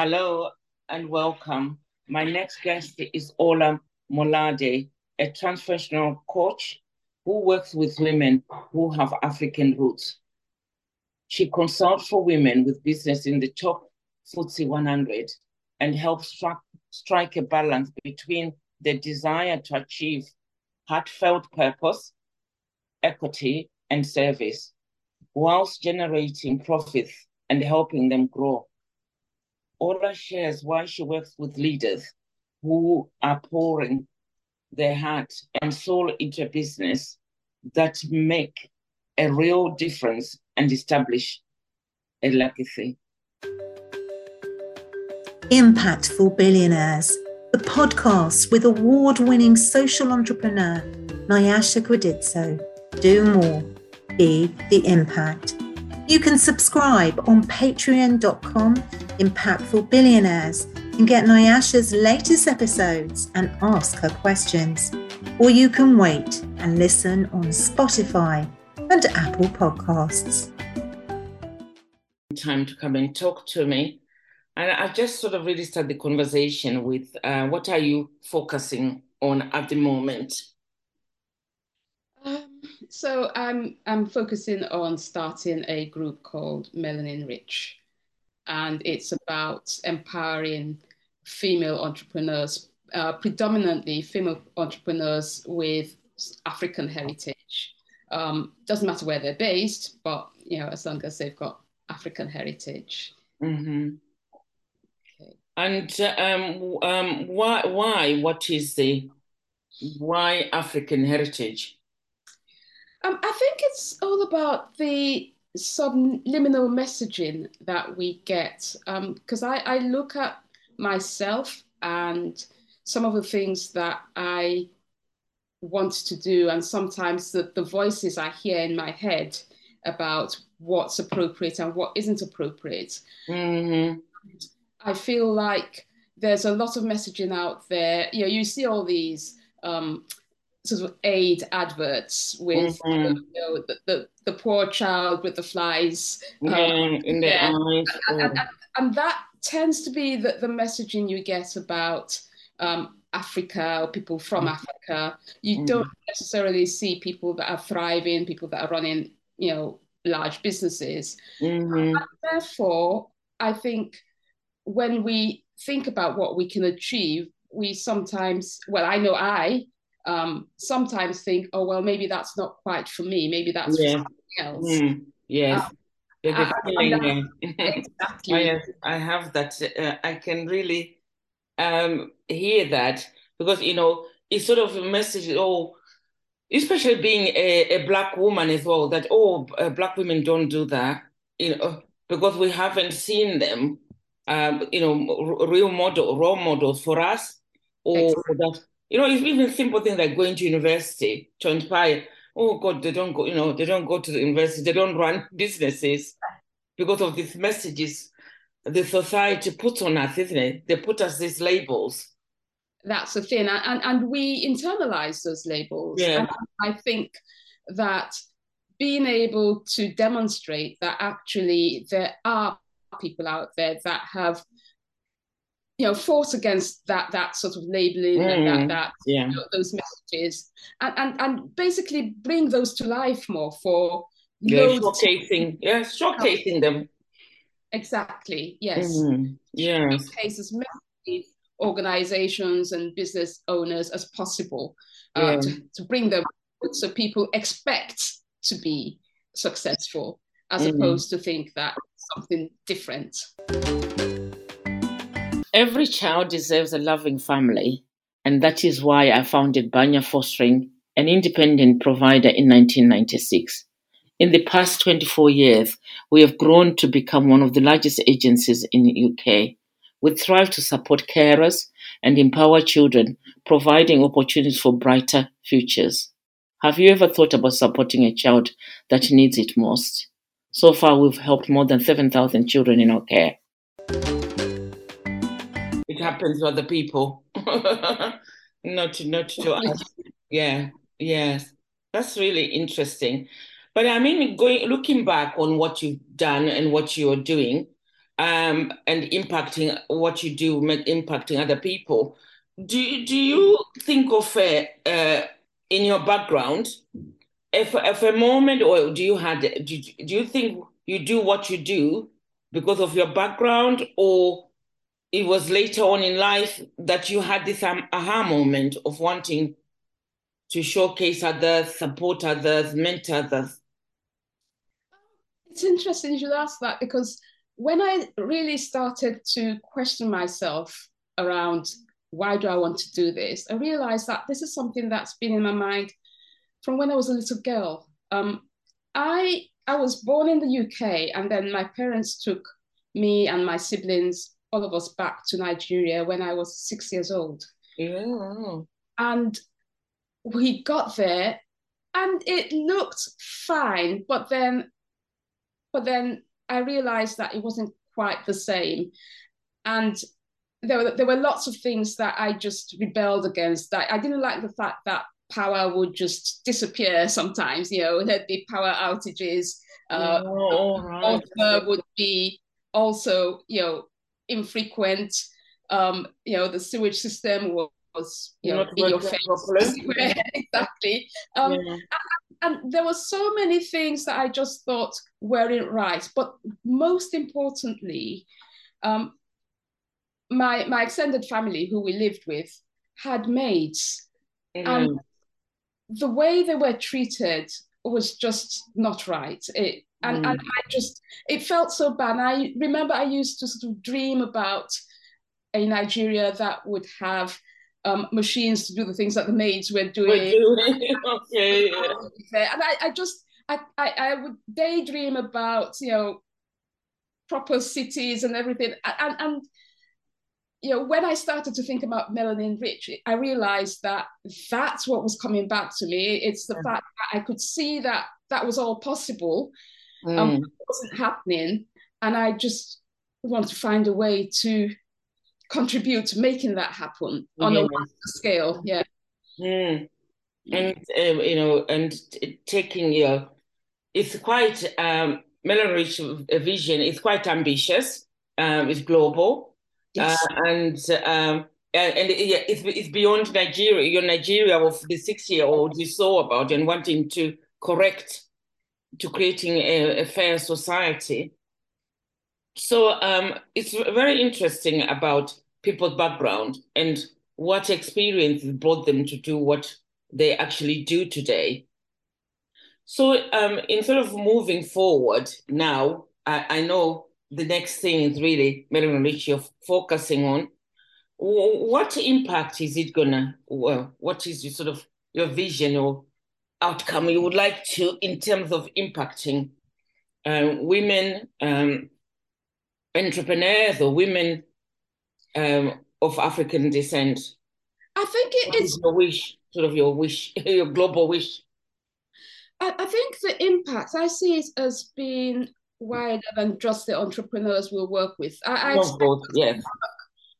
Hello and welcome. My next guest is Ola Molade, a transformational coach who works with women who have African roots. She consults for women with business in the top FTSE 100 and helps strike, strike a balance between the desire to achieve heartfelt purpose, equity, and service, whilst generating profits and helping them grow. Ola shares why she works with leaders who are pouring their heart and soul into a business that make a real difference and establish a legacy. Impactful Billionaires, the podcast with award winning social entrepreneur Nyasha Gwaditso. Do more, be the impact. You can subscribe on patreon.com impactful billionaires and get Nyasha's latest episodes and ask her questions. Or you can wait and listen on Spotify and Apple Podcasts. Time to come and talk to me and I just sort of really start the conversation with uh, what are you focusing on at the moment? Um, so I'm I'm focusing on starting a group called Melanin Rich, and it's about empowering female entrepreneurs, uh, predominantly female entrepreneurs with African heritage. Um, doesn't matter where they're based, but you know, as long as they've got African heritage. Mm-hmm. And um, um, why, why, what is the, why African heritage? Um, I think it's all about the subliminal messaging that we get. Because um, I, I look at myself and some of the things that I want to do, and sometimes the, the voices I hear in my head about what's appropriate and what isn't appropriate. Mm-hmm. I feel like there's a lot of messaging out there. You know, you see all these um, sort of aid adverts with mm-hmm. you know, the, the, the, poor child with the flies um, in their yeah. eyes. And, and, and, that tends to be the, the messaging you get about um, Africa or people from mm-hmm. Africa. You mm-hmm. don't necessarily see people that are thriving, people that are running, you know, large businesses. Mm-hmm. therefore, I think when we think about what we can achieve, we sometimes, well, I know I um, sometimes think, oh, well, maybe that's not quite for me. Maybe that's yeah. for something else. Mm, yes. Um, I, exactly. I, I have that. Uh, I can really um, hear that because, you know, it's sort of a message, oh, especially being a, a black woman as well, that, oh, uh, black women don't do that, you know, because we haven't seen them um, you know, real model, role models for us, or that, you know, it's even simple things like going to university to inspire. Oh God, they don't go, you know, they don't go to the university, they don't run businesses because of these messages the society puts on us, isn't it? They put us these labels. That's the thing, and and we internalize those labels. Yeah. And I think that being able to demonstrate that actually there are people out there that have you know fought against that that sort of labeling mm, and that mm, that yeah. you know, those messages and, and and basically bring those to life more for yeah showcasing yeah showcasing them exactly yes mm, yes showcases many organizations and business owners as possible uh, yeah. to, to bring them so people expect to be successful as mm. opposed to think that something different. Every child deserves a loving family, and that is why I founded Banya Fostering, an independent provider in 1996. In the past 24 years, we have grown to become one of the largest agencies in the UK. We thrive to support carers and empower children, providing opportunities for brighter futures. Have you ever thought about supporting a child that needs it most? So far, we've helped more than 7,000 children in our care. It happens to other people, not, not to us. Yeah, yes. That's really interesting. But I mean, going looking back on what you've done and what you're doing, um, and impacting what you do, impacting other people. Do do you think of a, uh, in your background, if if a moment, or do you had do, do you think you do what you do because of your background, or it was later on in life that you had this um, aha moment of wanting to showcase others, support others, mentor others? It's interesting you should ask that because when I really started to question myself around why do I want to do this, I realized that this is something that's been in my mind from when I was a little girl. Um, I I was born in the UK, and then my parents took me and my siblings, all of us, back to Nigeria when I was six years old. Yeah. And we got there, and it looked fine, but then, but then I realized that it wasn't quite the same, and there were there were lots of things that I just rebelled against. That I didn't like the fact that power would just disappear sometimes. You know, there'd be power outages. Uh, oh, right. Water would be also, you know, infrequent. Um, you know, the sewage system was, you know, in your face. exactly. Um, yeah. and, and there were so many things that I just thought weren't right. But most importantly, um, my my extended family, who we lived with, had maids, mm. and the way they were treated was just not right. It, and, mm. and I just it felt so bad. And I remember I used to sort of dream about a Nigeria that would have um, machines to do the things that the maids were doing. doing. okay. And I, I just I, I, I would daydream about you know proper cities and everything and and you know, when I started to think about melanin rich, I realized that that's what was coming back to me. It's the fact that I could see that that was all possible, mm. it wasn't happening, and I just want to find a way to contribute to making that happen on a larger scale. Yeah. Mm. And um, you know, and taking your, it's quite um, melanin rich vision. It's quite ambitious. Um, it's global Yes. Uh, and um, and, and yeah, it's, it's beyond Nigeria. Your Nigeria of the six-year-old you saw about and wanting to correct, to creating a, a fair society. So um, it's very interesting about people's background and what experiences brought them to do what they actually do today. So um, instead of moving forward now, I, I know the next thing is really Marilyn you're focusing on. What impact is it gonna? Well, what is your sort of your vision or outcome you would like to in terms of impacting um, women um, entrepreneurs or women um, of African descent? I think it is your wish, sort of your wish, your global wish. I, I think the impact I see it as being wider than just the entrepreneurs we'll work with. I, I both, yes.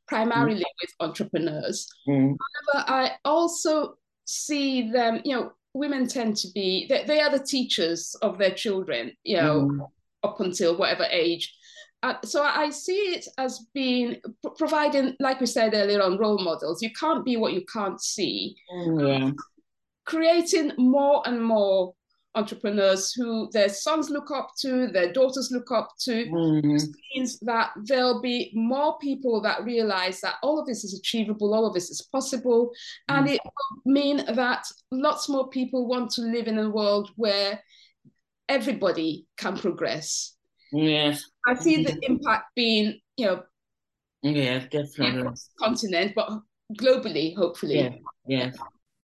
primarily mm. with entrepreneurs. Mm. However, I also see them, you know, women tend to be, they, they are the teachers of their children, you know, mm. up until whatever age. Uh, so I see it as being providing, like we said earlier on, role models. You can't be what you can't see. Mm, yeah. Creating more and more entrepreneurs who their sons look up to, their daughters look up to, mm. means that there'll be more people that realize that all of this is achievable, all of this is possible. Mm. And it will mean that lots more people want to live in a world where everybody can progress. Yes. I see the impact being, you know, yeah, definitely. continent, but globally, hopefully. Yeah, yeah.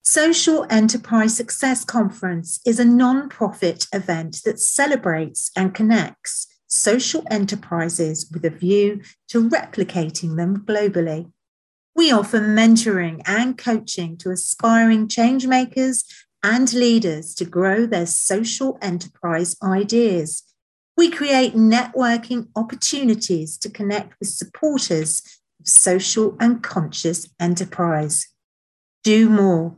Social Enterprise Success Conference is a non-profit event that celebrates and connects social enterprises with a view to replicating them globally. We offer mentoring and coaching to aspiring changemakers and leaders to grow their social enterprise ideas. We create networking opportunities to connect with supporters of social and conscious enterprise. Do more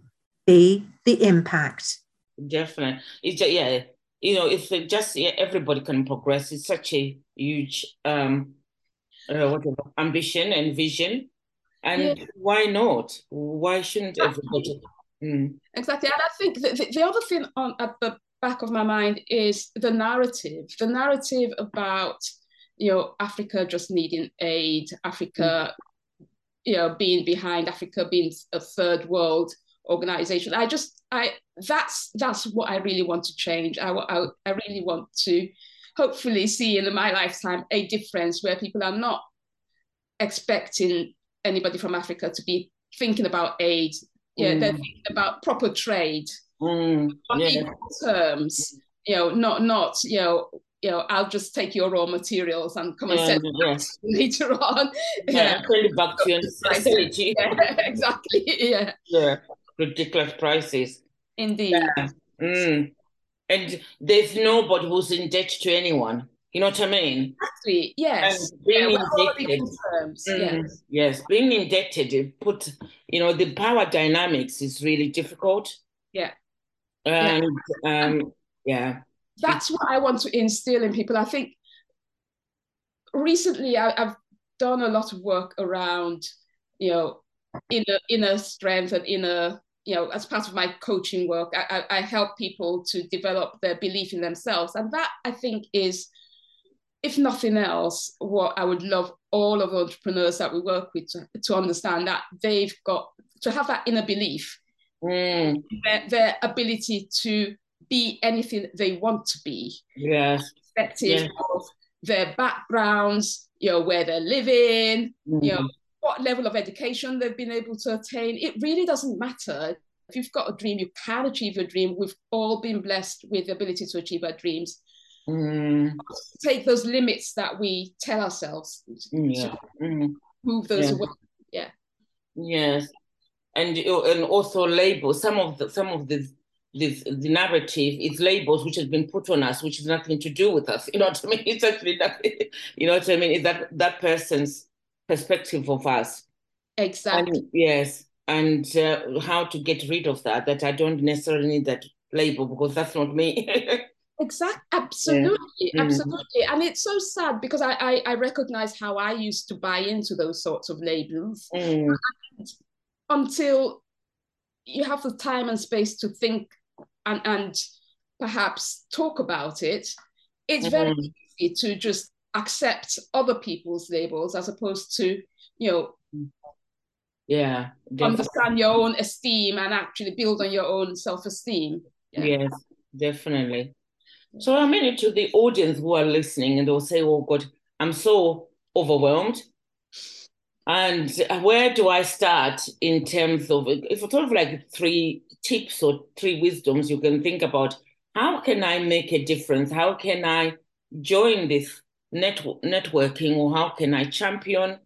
be the impact. Definitely. It's just, yeah, you know, if just yeah, everybody can progress, it's such a huge um, uh, whatever ambition and vision, and yeah. why not? Why shouldn't everybody? Mm. Exactly, and I think the, the other thing on at the back of my mind is the narrative, the narrative about you know Africa just needing aid, Africa, mm. you know, being behind, Africa being a third world organization. I just I that's that's what I really want to change. I I, I really want to hopefully see in my lifetime a difference where people are not expecting anybody from Africa to be thinking about aid. Yeah, mm. they're thinking about proper trade mm. on yeah. equal terms. You know, not not you know you know, I'll just take your raw materials and come and yeah, sell yes. later on. Yeah, yeah. back to your yeah, exactly. Yeah. Yeah. Ridiculous prices. Indeed. Yeah. Mm. And there's nobody who's in debt to anyone. You know what I mean? Exactly. Yes. And being yeah, indebted. Terms. Mm, yes. yes. Being indebted, put you know, the power dynamics is really difficult. Yeah. And yeah. um, yeah. That's what I want to instill in people. I think recently I, have done a lot of work around, you know, inner inner strength and inner you know, as part of my coaching work, I, I, help people to develop their belief in themselves. And that I think is, if nothing else, what I would love all of the entrepreneurs that we work with to, to understand that they've got to have that inner belief, mm. their, their, ability to be anything they want to be. Yes. Irrespective yes. of their backgrounds, you know, where they're living, mm. you know, what level of education they've been able to attain. It really doesn't matter. If you've got a dream, you can achieve your dream. We've all been blessed with the ability to achieve our dreams. Mm. Take those limits that we tell ourselves yeah. Mm. move those yeah. away. Yeah. Yes. And and also labels. Some of the some of the this the narrative is labels which has been put on us, which has nothing to do with us. You know what I mean? It's actually nothing. You know what I mean? Is that that person's perspective of us. Exactly. And, yes, and uh, how to get rid of that. That I don't necessarily need that label because that's not me. exactly absolutely yeah. Absolutely mm. and it's so sad because I, I, I recognize how i used to buy into those sorts of labels mm. until you have the time and space to think and and perhaps talk about it it's mm. very easy to just accept other people's labels as opposed to you know yeah definitely. understand your own esteem and actually build on your own self-esteem yeah. yes definitely so i mean to the audience who are listening and they'll say oh god i'm so overwhelmed and where do i start in terms of if sort of like three tips or three wisdoms you can think about how can i make a difference how can i join this net, networking or how can I champion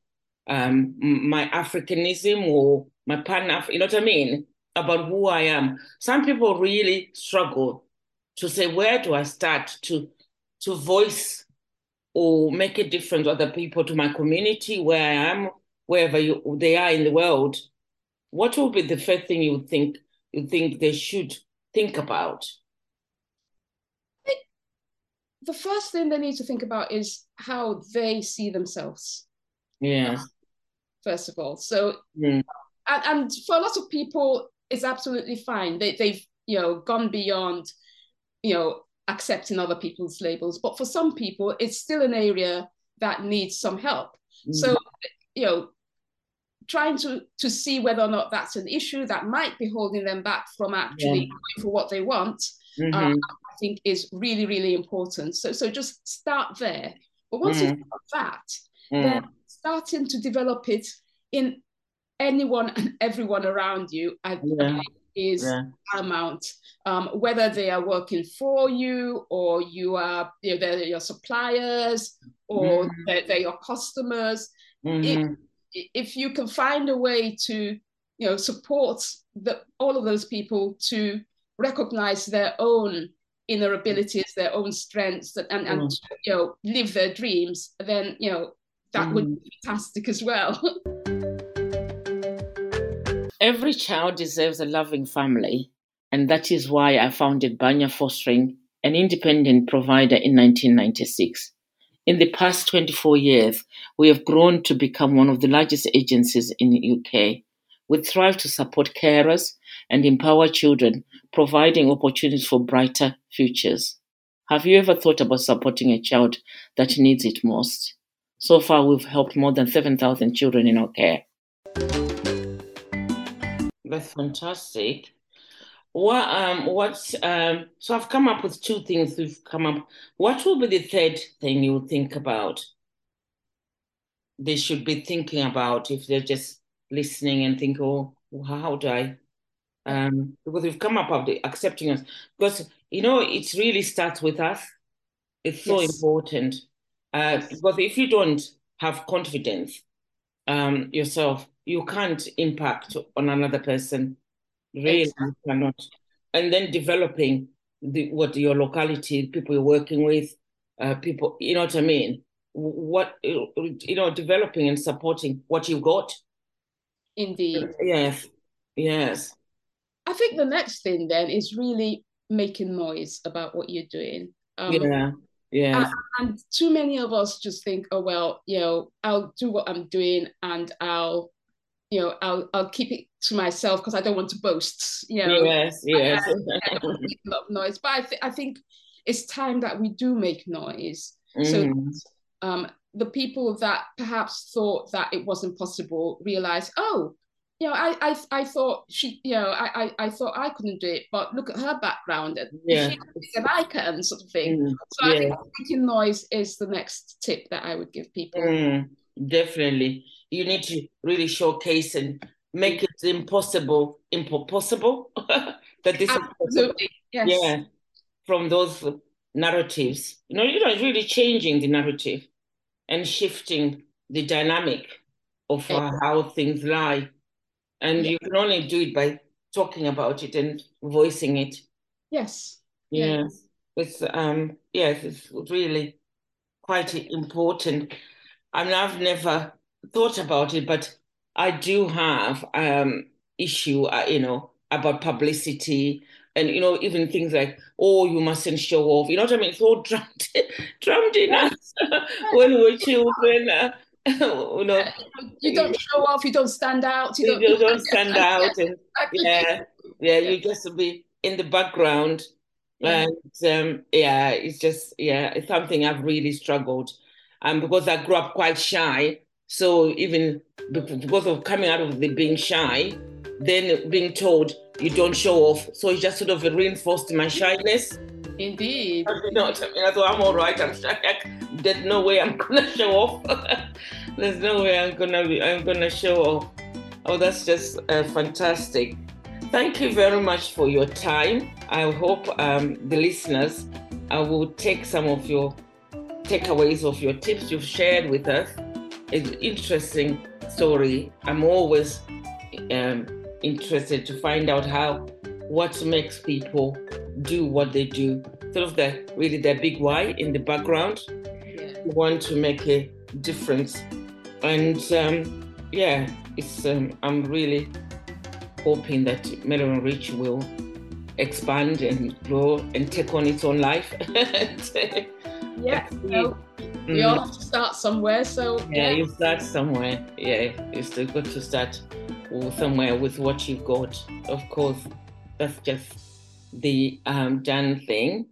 um, my Africanism or my pan Af, you know what I mean? About who I am. Some people really struggle to say, where do I start to to voice or make a difference to other people, to my community, where I am, wherever you, they are in the world. What would be the first thing you think you think they should think about? The first thing they need to think about is how they see themselves. Yeah. First of all, so mm. and, and for a lot of people, it's absolutely fine. They they've you know gone beyond, you know, accepting other people's labels. But for some people, it's still an area that needs some help. Mm. So you know, trying to to see whether or not that's an issue that might be holding them back from actually yeah. going for what they want. Mm-hmm. Um, I think is really, really important. So, so just start there. But once mm. you've got that, mm. then starting to develop it in anyone and everyone around you I, yeah. is yeah. paramount. Um, whether they are working for you or you are, you know, they're your suppliers or mm. they're, they're, your customers. Mm-hmm. If, if you can find a way to, you know, support the, all of those people to recognize their own inner abilities, their own strengths, and, and, mm. you know live their dreams, then you know that mm. would be fantastic as well. Every child deserves a loving family, and that is why I founded Banya Fostering, an independent provider in 1996. In the past 24 years, we have grown to become one of the largest agencies in the UK. We thrive to support carers and empower children, providing opportunities for brighter futures. Have you ever thought about supporting a child that needs it most? So far, we've helped more than 7,000 children in our care. That's fantastic. What um what's um so I've come up with two things we've come up. What will be the third thing you think about? They should be thinking about if they're just listening and think, oh, how do I um because we've come up with the accepting us because you know it really starts with us. It's so yes. important. Uh because if you don't have confidence um yourself, you can't impact on another person really exactly. cannot. And then developing the what your locality, people you're working with, uh, people, you know what I mean? What you know, developing and supporting what you got. Indeed. Yes. Yes. I think the next thing then is really making noise about what you're doing. Um, yeah. Yeah. And, and, too many of us just think, oh well, you know, I'll do what I'm doing and I'll you know, I'll I'll keep it to myself because I don't want to boast. You know, yes, yes, a lot of noise. But I think I think it's time that we do make noise. Mm. So um, the people that perhaps thought that it wasn't possible realize, oh, you know, I I, I thought she, you know, I, I I thought I couldn't do it, but look at her background and yeah. she can, I can, sort of thing. Mm. So yeah. I think making noise is the next tip that I would give people. Mm. Definitely you need to really showcase and make it impossible impossible that this Absolutely. Yes. yeah from those narratives you know you know really changing the narrative and shifting the dynamic of uh, how things lie and yeah. you can only do it by talking about it and voicing it yes yes it's um yes it's really quite important I mean, I've never thought about it, but I do have um issue, uh, you know, about publicity and you know even things like oh you mustn't show off. You know what I mean? It's all drummed drummed in us when we're children. Uh, you know, you don't show off. You don't stand out. You don't, don't stand out, and yeah, yeah, you just be in the background. Yeah. And um, yeah, it's just yeah, it's something I've really struggled. Um, because I grew up quite shy, so even because of coming out of the being shy, then being told you don't show off, so it just sort of reinforced my shyness. Indeed. You know what I mean? So I'm all right. I'm shy. There's no way I'm gonna show off. There's no way I'm gonna be, I'm gonna show off. Oh, that's just uh, fantastic. Thank you very much for your time. I hope um, the listeners uh, will take some of your takeaways of your tips you've shared with us it's an interesting story. I'm always um, interested to find out how what makes people do what they do. Sort of the really their big why in the background. Yeah. Want to make a difference, and um, yeah, it's um, I'm really hoping that Melanin Rich will expand and grow and take on its own life. yeah, we all have to start somewhere. So yeah, yeah, you start somewhere. Yeah, it's still good to start somewhere with what you've got. Of course, that's just the um, done thing.